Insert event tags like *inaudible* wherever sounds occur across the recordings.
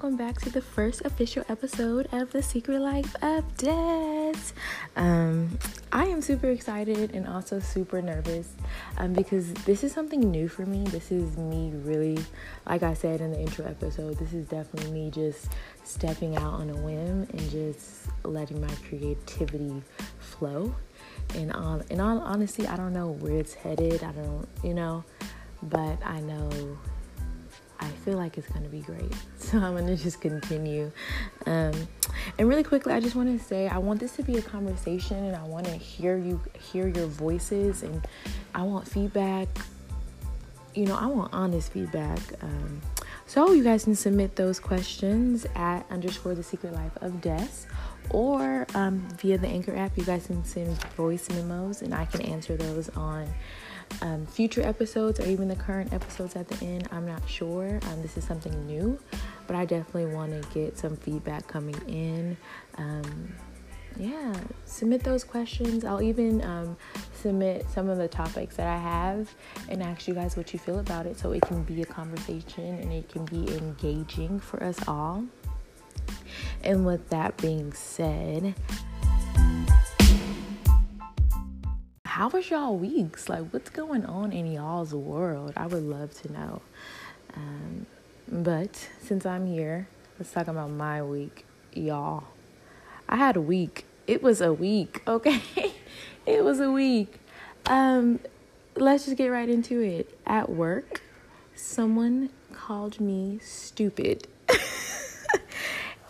welcome back to the first official episode of The Secret Life of Des. Um, I am super excited and also super nervous um, because this is something new for me. This is me really, like I said in the intro episode, this is definitely me just stepping out on a whim and just letting my creativity flow. And on, in all honesty, I don't know where it's headed. I don't, you know, but I know I feel like it's going to be great. *laughs* So I'm going to just continue. Um, and really quickly, I just want to say I want this to be a conversation and I want to hear you, hear your voices, and I want feedback. You know, I want honest feedback. Um, so you guys can submit those questions at underscore the secret life of Des or um, via the Anchor app. You guys can send voice memos and I can answer those on um, future episodes or even the current episodes at the end. I'm not sure. Um, this is something new, but I definitely want to get some feedback coming in. Um, yeah, submit those questions. I'll even um, submit some of the topics that I have and ask you guys what you feel about it so it can be a conversation and it can be engaging for us all. And with that being said, how was y'all weeks? Like, what's going on in y'all's world? I would love to know. Um, but since I'm here, let's talk about my week, y'all. I had a week. It was a week, *laughs* okay? it was a week. Um, let's just get right into it. At work, someone called me stupid.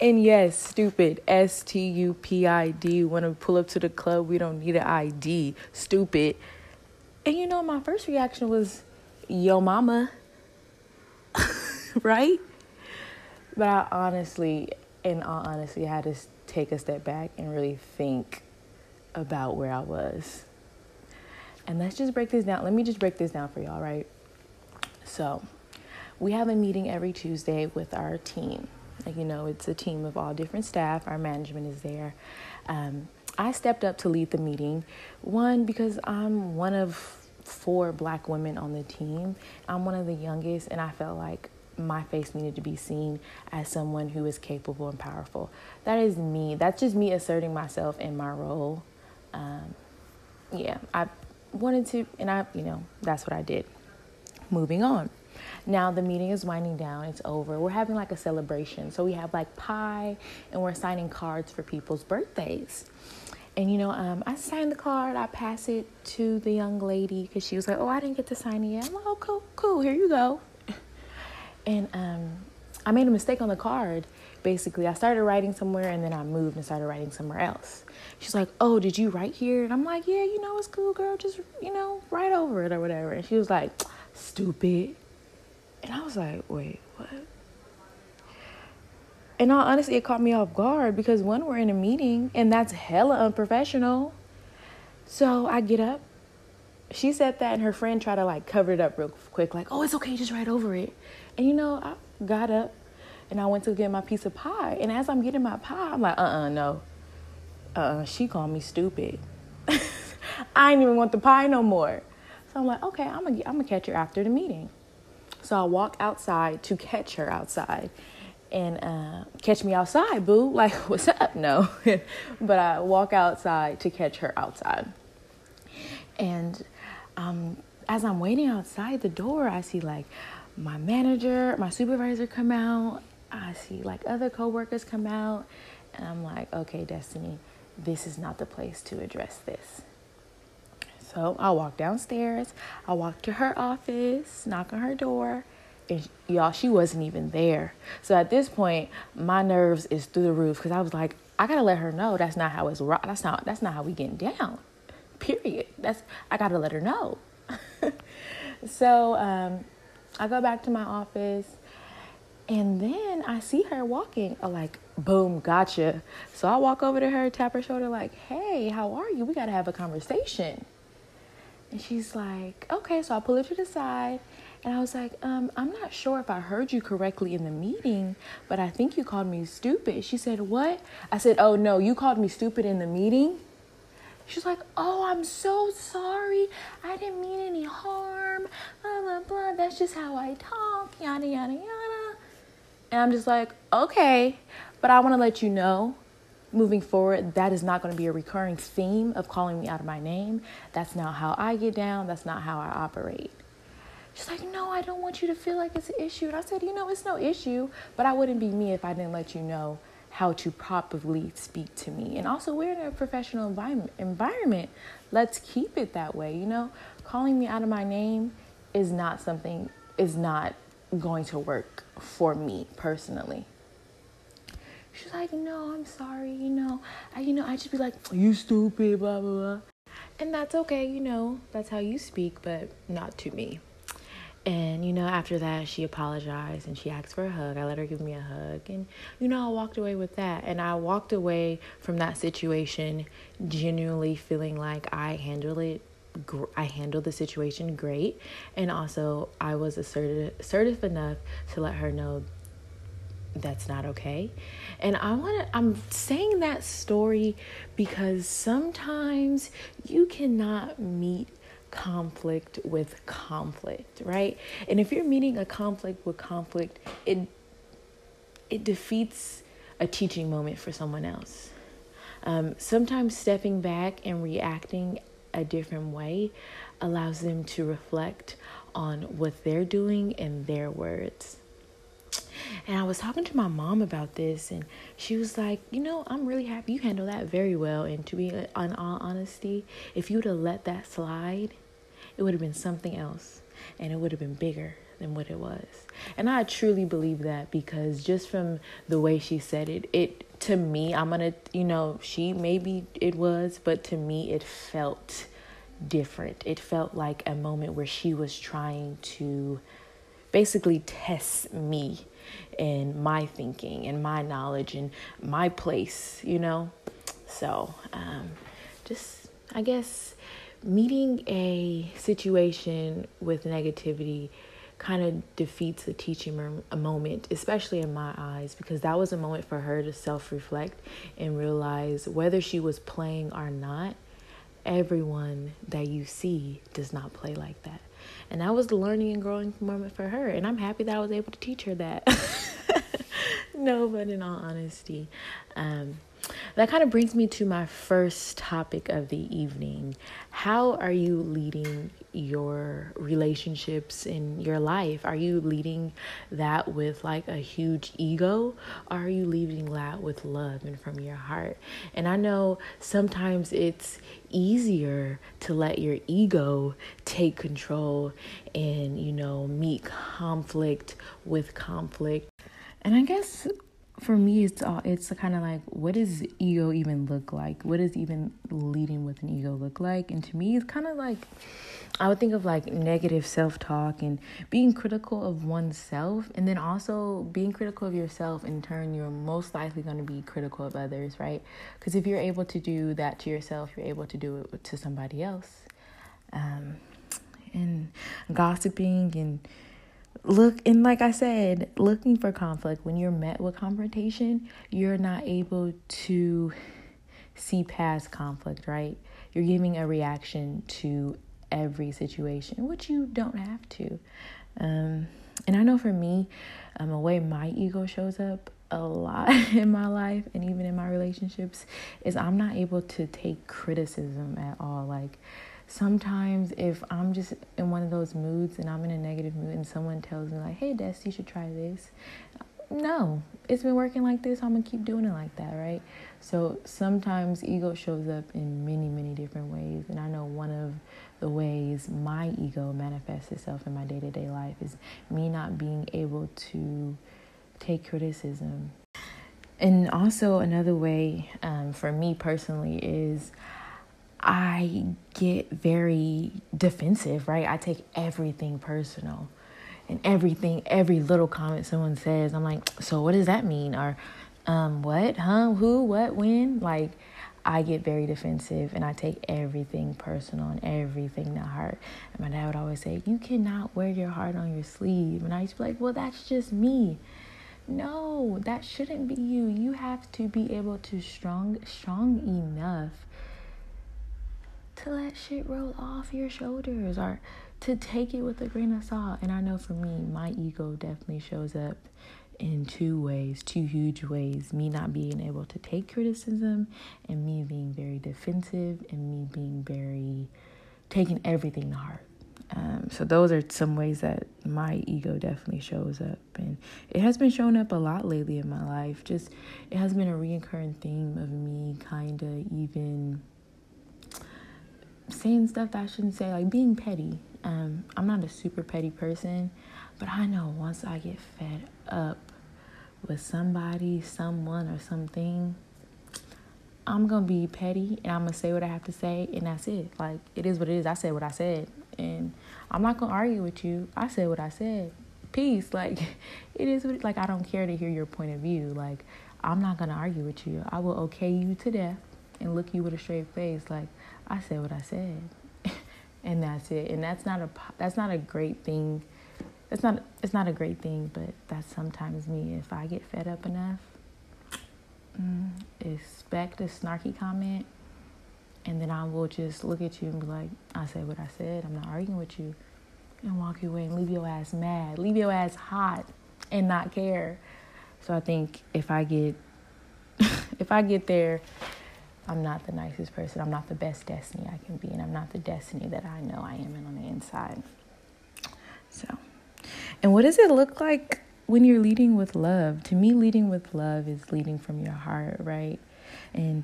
And yes, stupid. S T U P I D. Want to pull up to the club? We don't need an ID. Stupid. And you know, my first reaction was, yo, mama. *laughs* right? But I honestly, in all honesty, I had to take a step back and really think about where I was. And let's just break this down. Let me just break this down for y'all, right? So, we have a meeting every Tuesday with our team you know, it's a team of all different staff. Our management is there. Um, I stepped up to lead the meeting. One, because I'm one of four black women on the team. I'm one of the youngest, and I felt like my face needed to be seen as someone who is capable and powerful. That is me. That's just me asserting myself in my role. Um, yeah, I wanted to, and I, you know, that's what I did. Moving on. Now the meeting is winding down, it's over. We're having like a celebration. So we have like pie and we're signing cards for people's birthdays. And you know, um, I signed the card, I pass it to the young lady because she was like, Oh, I didn't get to sign it yet. I'm like, Oh, cool, cool, here you go. *laughs* and um, I made a mistake on the card. Basically, I started writing somewhere and then I moved and started writing somewhere else. She's like, Oh, did you write here? And I'm like, Yeah, you know, it's cool, girl. Just, you know, write over it or whatever. And she was like, Stupid. And I was like, wait, what? And all honestly, it caught me off guard because when we're in a meeting and that's hella unprofessional. So I get up. She said that and her friend tried to like cover it up real quick, like, oh, it's okay, just write over it. And you know, I got up and I went to get my piece of pie. And as I'm getting my pie, I'm like, uh uh-uh, uh no. Uh uh she called me stupid. *laughs* I didn't even want the pie no more. So I'm like, okay, I'm gonna, I'm gonna catch her after the meeting. So I walk outside to catch her outside and uh, catch me outside, boo. *laughs* Like, what's up? No. *laughs* but I walk outside to catch her outside. And um, as I'm waiting outside the door, I see like my manager, my supervisor come out. I see like other coworkers come out. And I'm like, okay, Destiny, this is not the place to address this. So I walk downstairs. I walk to her office, knock on her door, and y'all, she wasn't even there. So at this point, my nerves is through the roof because I was like, I gotta let her know that's not how it's rock. That's not that's not how we getting down. Period. That's I gotta let her know. *laughs* so um, I go back to my office. And then I see her walking, uh, like, boom, gotcha. So I walk over to her, tap her shoulder, like, hey, how are you? We got to have a conversation. And she's like, okay. So I pull her to the side and I was like, um, I'm not sure if I heard you correctly in the meeting, but I think you called me stupid. She said, What? I said, Oh, no, you called me stupid in the meeting? She's like, Oh, I'm so sorry. I didn't mean any harm. Blah, blah, blah. That's just how I talk. Yada, yada, yada. And I'm just like, okay, but I want to let you know moving forward, that is not going to be a recurring theme of calling me out of my name. That's not how I get down. That's not how I operate. She's like, no, I don't want you to feel like it's an issue. And I said, you know, it's no issue, but I wouldn't be me if I didn't let you know how to properly speak to me. And also, we're in a professional environment. Let's keep it that way. You know, calling me out of my name is not something, is not going to work for me personally. She's like, no, I'm sorry, you know, I, you know, I just be like, you stupid, blah blah blah, and that's okay, you know, that's how you speak, but not to me. And you know, after that, she apologized and she asked for a hug. I let her give me a hug, and you know, I walked away with that. And I walked away from that situation genuinely feeling like I handled it I handled the situation great, and also I was assertive, assertive enough to let her know that's not okay. And I want to I'm saying that story because sometimes you cannot meet conflict with conflict, right? And if you're meeting a conflict with conflict, it it defeats a teaching moment for someone else. Um, sometimes stepping back and reacting a different way allows them to reflect on what they're doing and their words. And I was talking to my mom about this, and she was like, You know, I'm really happy you handle that very well. And to be in all honesty, if you would have let that slide, it would have been something else, and it would have been bigger than what it was. And I truly believe that because just from the way she said it, it to me, I'm gonna, you know, she maybe it was, but to me, it felt different. It felt like a moment where she was trying to basically test me and my thinking and my knowledge and my place, you know? So, um, just, I guess, meeting a situation with negativity kind of defeats the teaching moment, especially in my eyes, because that was a moment for her to self reflect and realize whether she was playing or not, everyone that you see does not play like that. And that was the learning and growing moment for her. And I'm happy that I was able to teach her that. *laughs* no, but in all honesty, um, that kind of brings me to my first topic of the evening. How are you leading your relationships in your life? Are you leading that with like a huge ego? Or are you leading that with love and from your heart? And I know sometimes it's easier to let your ego take control and, you know, meet conflict with conflict. And I guess for me it's all it's kind of like what does ego even look like? What does even leading with an ego look like? And to me it's kind of like i would think of like negative self-talk and being critical of oneself and then also being critical of yourself in turn you're most likely going to be critical of others right? Because if you're able to do that to yourself you're able to do it to somebody else. Um, and gossiping and look and like i said looking for conflict. When you're met with confrontation you're not able to see past conflict right? You're giving a reaction to every situation which you don't have to. Um, and i know for me um, the way my ego shows up a lot *laughs* in my life and even in my relationships is i'm not able to take criticism at all. Like sometimes if I'm just in one of those moods and I'm in a negative mood and someone tells me like, "Hey, Des, you should try this," no, it's been working like this. I'm gonna keep doing it like that, right? So sometimes ego shows up in many, many different ways, and I know one of the ways my ego manifests itself in my day to day life is me not being able to take criticism. And also, another way um, for me personally is I get very defensive, right? I take everything personal. And everything, every little comment someone says, I'm like, so what does that mean? Or, um, what, huh, who, what, when? Like, I get very defensive and I take everything personal and everything to heart. And my dad would always say, You cannot wear your heart on your sleeve. And I used to be like, Well, that's just me. No, that shouldn't be you. You have to be able to strong strong enough to let shit roll off your shoulders or to take it with a grain of salt. And I know for me, my ego definitely shows up in two ways, two huge ways. Me not being able to take criticism, and me being very defensive, and me being very taking everything to heart. Um, so those are some ways that my ego definitely shows up, and it has been showing up a lot lately in my life. Just it has been a recurring theme of me kind of even saying stuff that I shouldn't say, like being petty. Um, I'm not a super petty person, but I know once I get fed up with somebody, someone, or something, I'm gonna be petty and I'm gonna say what I have to say, and that's it. Like it is what it is. I said what I said, and I'm not gonna argue with you. I said what I said. Peace. *laughs* Like it is what. Like I don't care to hear your point of view. Like I'm not gonna argue with you. I will okay you to death and look you with a straight face. Like I said what I said, *laughs* and that's it. And that's not a that's not a great thing. It's not it's not a great thing, but that's sometimes me. If I get fed up enough, mm, expect a snarky comment and then I will just look at you and be like, I said what I said. I'm not arguing with you. And walk away and leave your ass mad. Leave your ass hot and not care. So I think if I get *laughs* if I get there, I'm not the nicest person. I'm not the best destiny I can be, and I'm not the destiny that I know I am on the inside. So, and what does it look like when you're leading with love? To me, leading with love is leading from your heart, right? And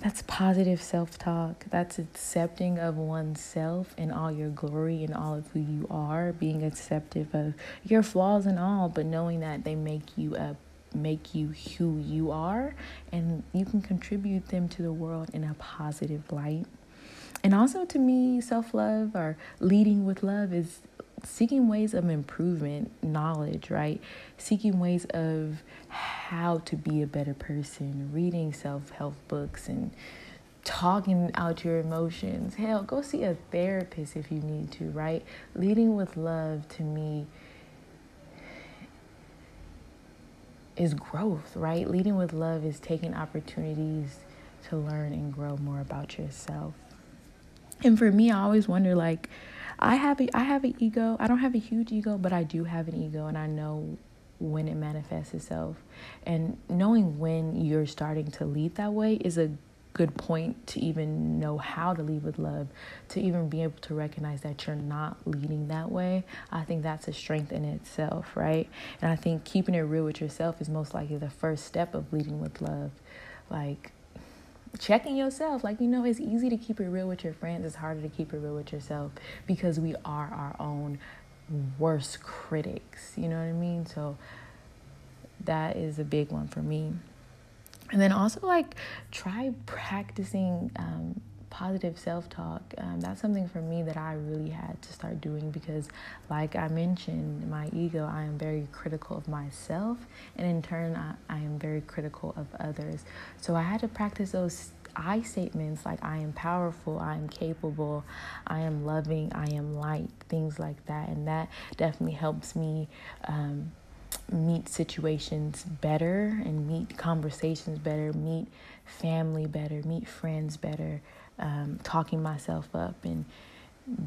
that's positive self talk. That's accepting of oneself and all your glory and all of who you are, being acceptive of your flaws and all, but knowing that they make you a make you who you are and you can contribute them to the world in a positive light. And also to me, self-love or leading with love is seeking ways of improvement, knowledge, right? Seeking ways of how to be a better person, reading self help books and talking out your emotions. Hell, go see a therapist if you need to, right? Leading with love to me is growth, right? Leading with love is taking opportunities to learn and grow more about yourself. And for me, I always wonder like I have a I have an ego. I don't have a huge ego, but I do have an ego and I know when it manifests itself. And knowing when you're starting to lead that way is a good point to even know how to lead with love, to even be able to recognize that you're not leading that way. I think that's a strength in itself, right? And I think keeping it real with yourself is most likely the first step of leading with love. Like, checking yourself. Like, you know, it's easy to keep it real with your friends, it's harder to keep it real with yourself because we are our own worst critics. You know what I mean? So that is a big one for me. And then also, like, try practicing um, positive self talk. Um, that's something for me that I really had to start doing because, like I mentioned, my ego, I am very critical of myself, and in turn, I, I am very critical of others. So I had to practice those I statements like I am powerful, I am capable, I am loving, I am light, things like that. And that definitely helps me um, meet situations better and meet conversations better, meet family better, meet friends better, um, talking myself up and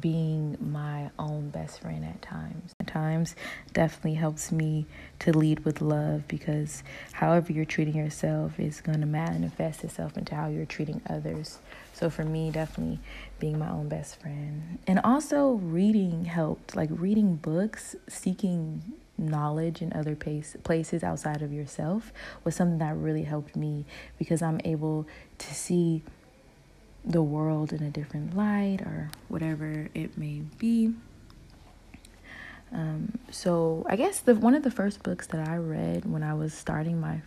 being my own best friend at times. At times definitely helps me to lead with love because however you're treating yourself is going to manifest itself into how you're treating others. So for me, definitely being my own best friend. And also reading helped, like reading books, seeking knowledge in other place, places outside of yourself was something that really helped me because I'm able to see the world in a different light or whatever it may be. Um, so I guess the one of the first books that I read when I was starting my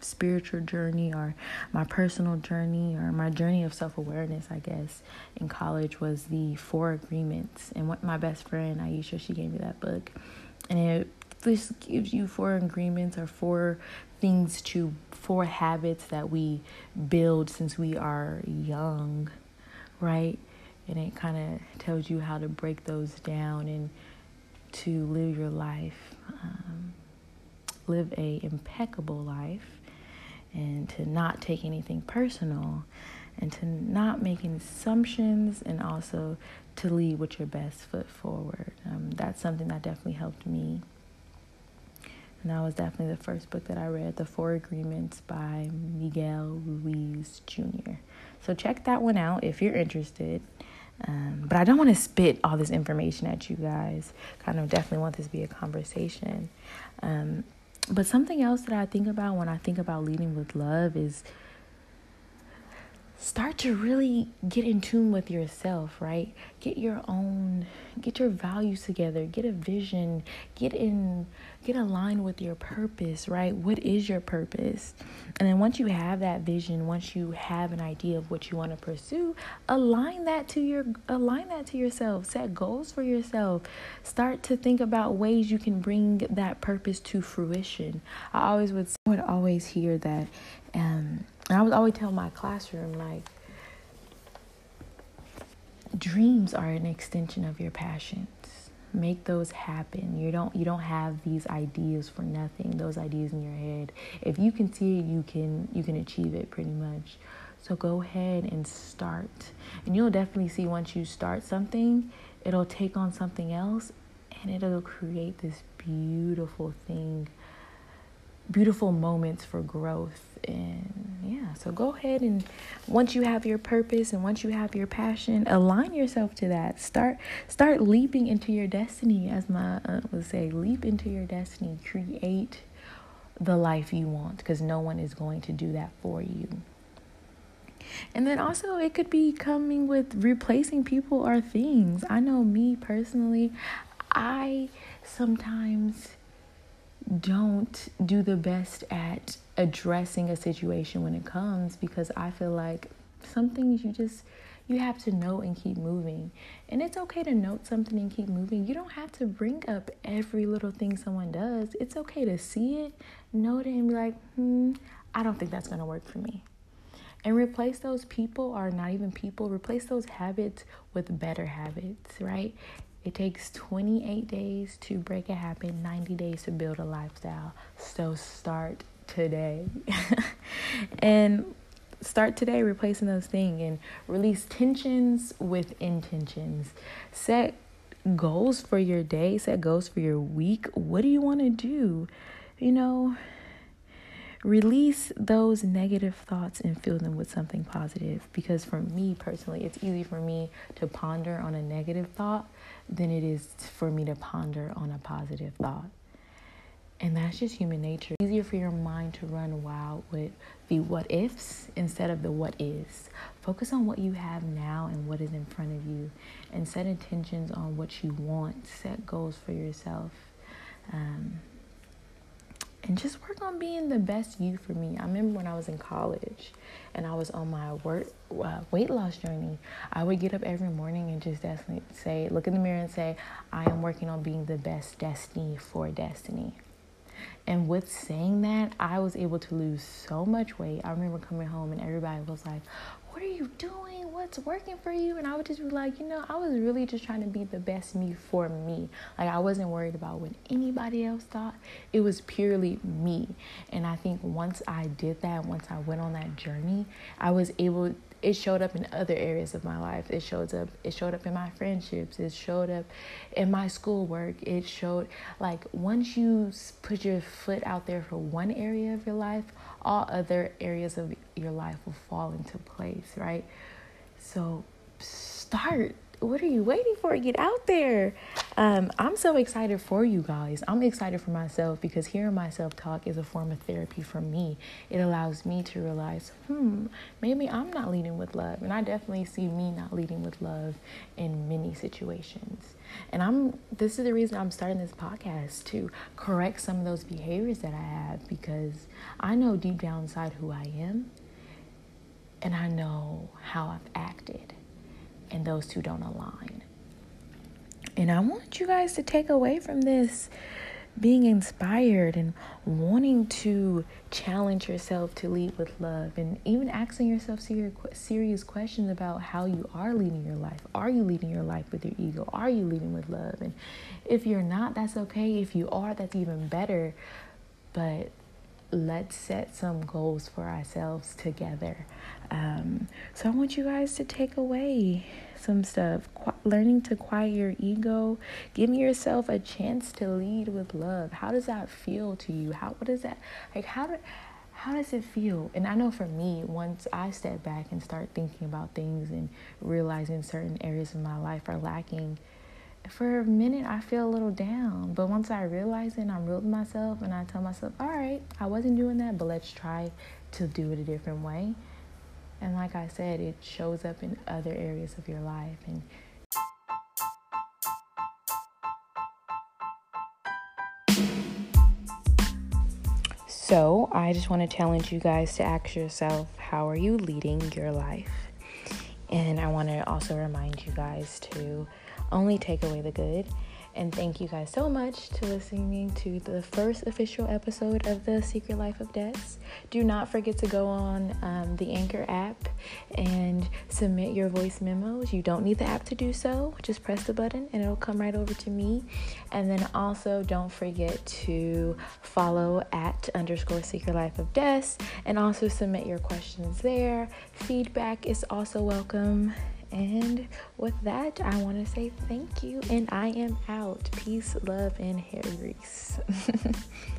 spiritual journey or my personal journey or my journey of self-awareness i guess in college was the four agreements and what my best friend aisha she gave me that book and it this gives you four agreements or four things to four habits that we build since we are young, right? And it kind of tells you how to break those down and to live your life, um, live a impeccable life, and to not take anything personal, and to not make assumptions, and also to lead with your best foot forward. Um, that's something that definitely helped me And that was definitely the first book that I read, The Four Agreements by Miguel Ruiz Jr. So check that one out if you're interested. Um, but I don't want to spit all this information at you guys. Kind of definitely want this to be a conversation. Um, but something else that I think about when I think about leading with love is start to really get in tune with yourself, right? Get your own get your values together, get a vision, get in get aligned with your purpose, right? What is your purpose? And then once you have that vision, once you have an idea of what you want to pursue, align that to your align that to yourself. Set goals for yourself. Start to think about ways you can bring that purpose to fruition. I always would I would always hear that um I would always tell my classroom like dreams are an extension of your passions. Make those happen. You don't you don't have these ideas for nothing those ideas in your head. If you can see it you can you can achieve it pretty much. So go ahead and start. And you'll definitely see once you start something it'll take on something else and it'll create this beautiful thing beautiful moments for growth. And yeah so go ahead and once you have your purpose and once you have your passion align yourself to that. Start start leaping into your destiny as my aunt would say. Leap into your destiny. Create the life you want because no one is going to do that for you. And then also it could be coming with replacing people or things. I know me personally i sometimes don't do the best at addressing a situation when it comes because I feel like some things you just you have to know and keep moving. And it's okay to note something and keep moving. You don't have to bring up every little thing someone does. It's okay to see it, note it, and be like, hmm, I don't think that's gonna work for me. And replace those people or not even people, replace those habits with better habits, right? It takes 28 days to break a habit, 90 days to build a lifestyle. So start today. *laughs* and start today replacing those things and release tensions with intentions. Set goals for your day, set goals for your week. What do you want to do? You know, release those negative thoughts and fill them with something positive because for me personally it's easy for me to ponder on a negative thought than it is for me to ponder on a positive thought. And that's just human nature. It's easier for your mind to run wild with the what ifs instead of the what is. Focus on what you have now and what is in front of you and set intentions on what you want. Set goals for yourself. Um, and just work on being the best you for me. I remember when I was in college and I was on my work, uh, weight loss journey, I would get up every morning and just definitely say, look in the mirror and say, I am working on being the best destiny for destiny. And with saying that, I was able to lose so much weight. I remember coming home and everybody was like, What are you doing? what's working for you? And i would just be like you know i was really just trying to be the best me for me. Like i wasn't worried about what anybody else thought. It was purely me. And i think once i did that once i went on that journey i was able it showed up in other areas of my life. It showed up it showed up in my friendships. It showed up in my schoolwork. It showed like once you put your foot out there for one area of your life all other areas of your life will fall into place right? So start. What are you waiting for? Get out there. Um, I'm so excited for you guys. I'm excited for myself because hearing myself talk is a form of therapy for me. It allows me to realize, hmm, maybe I'm not leading with love. And I definitely see me not leading with love in many situations. And I'm this is the reason I'm starting this podcast to correct some of those behaviors that I have because I know deep down inside who I am and I know how I've acted, and those two don't align. And I want you guys to take away from this being inspired and wanting to challenge yourself to lead with love and even asking yourself serious questions about how you are leading your life. Are you leading your life with your ego? Are you leading with love? And if you're not, that's okay. If you are, that's even better. But let's set some goals for ourselves together. Um, so I want you guys to take away some stuff. Qu- learning to quiet your ego, giving yourself a chance to lead with love. How does that feel to you? How what is that like? How do how does it feel? And I know for me, once I step back and start thinking about things and realizing certain areas of my life are lacking, for a minute I feel a little down. But once I realize it and I'm real with myself and I tell myself, all right, I wasn't doing that, but let's try to do it a different way. And like I said, it shows up in other areas of your life. And so I just want to challenge you guys to ask yourself, how are you leading your life? And I want to also remind you guys to only take away the good and thank you guys so much to listening to the first official episode of the Secret Life of Des. Do not forget to go on um, the Anchor app and submit your voice memos. You don't need the app to do so. Just press the button and it'll come right over to me. And then also don't forget to follow at underscore Secret Life of Des and also submit your questions there. Feedback is also welcome. And with that, I want to say thank you, and I am out. Peace, love, and hair grease. *laughs*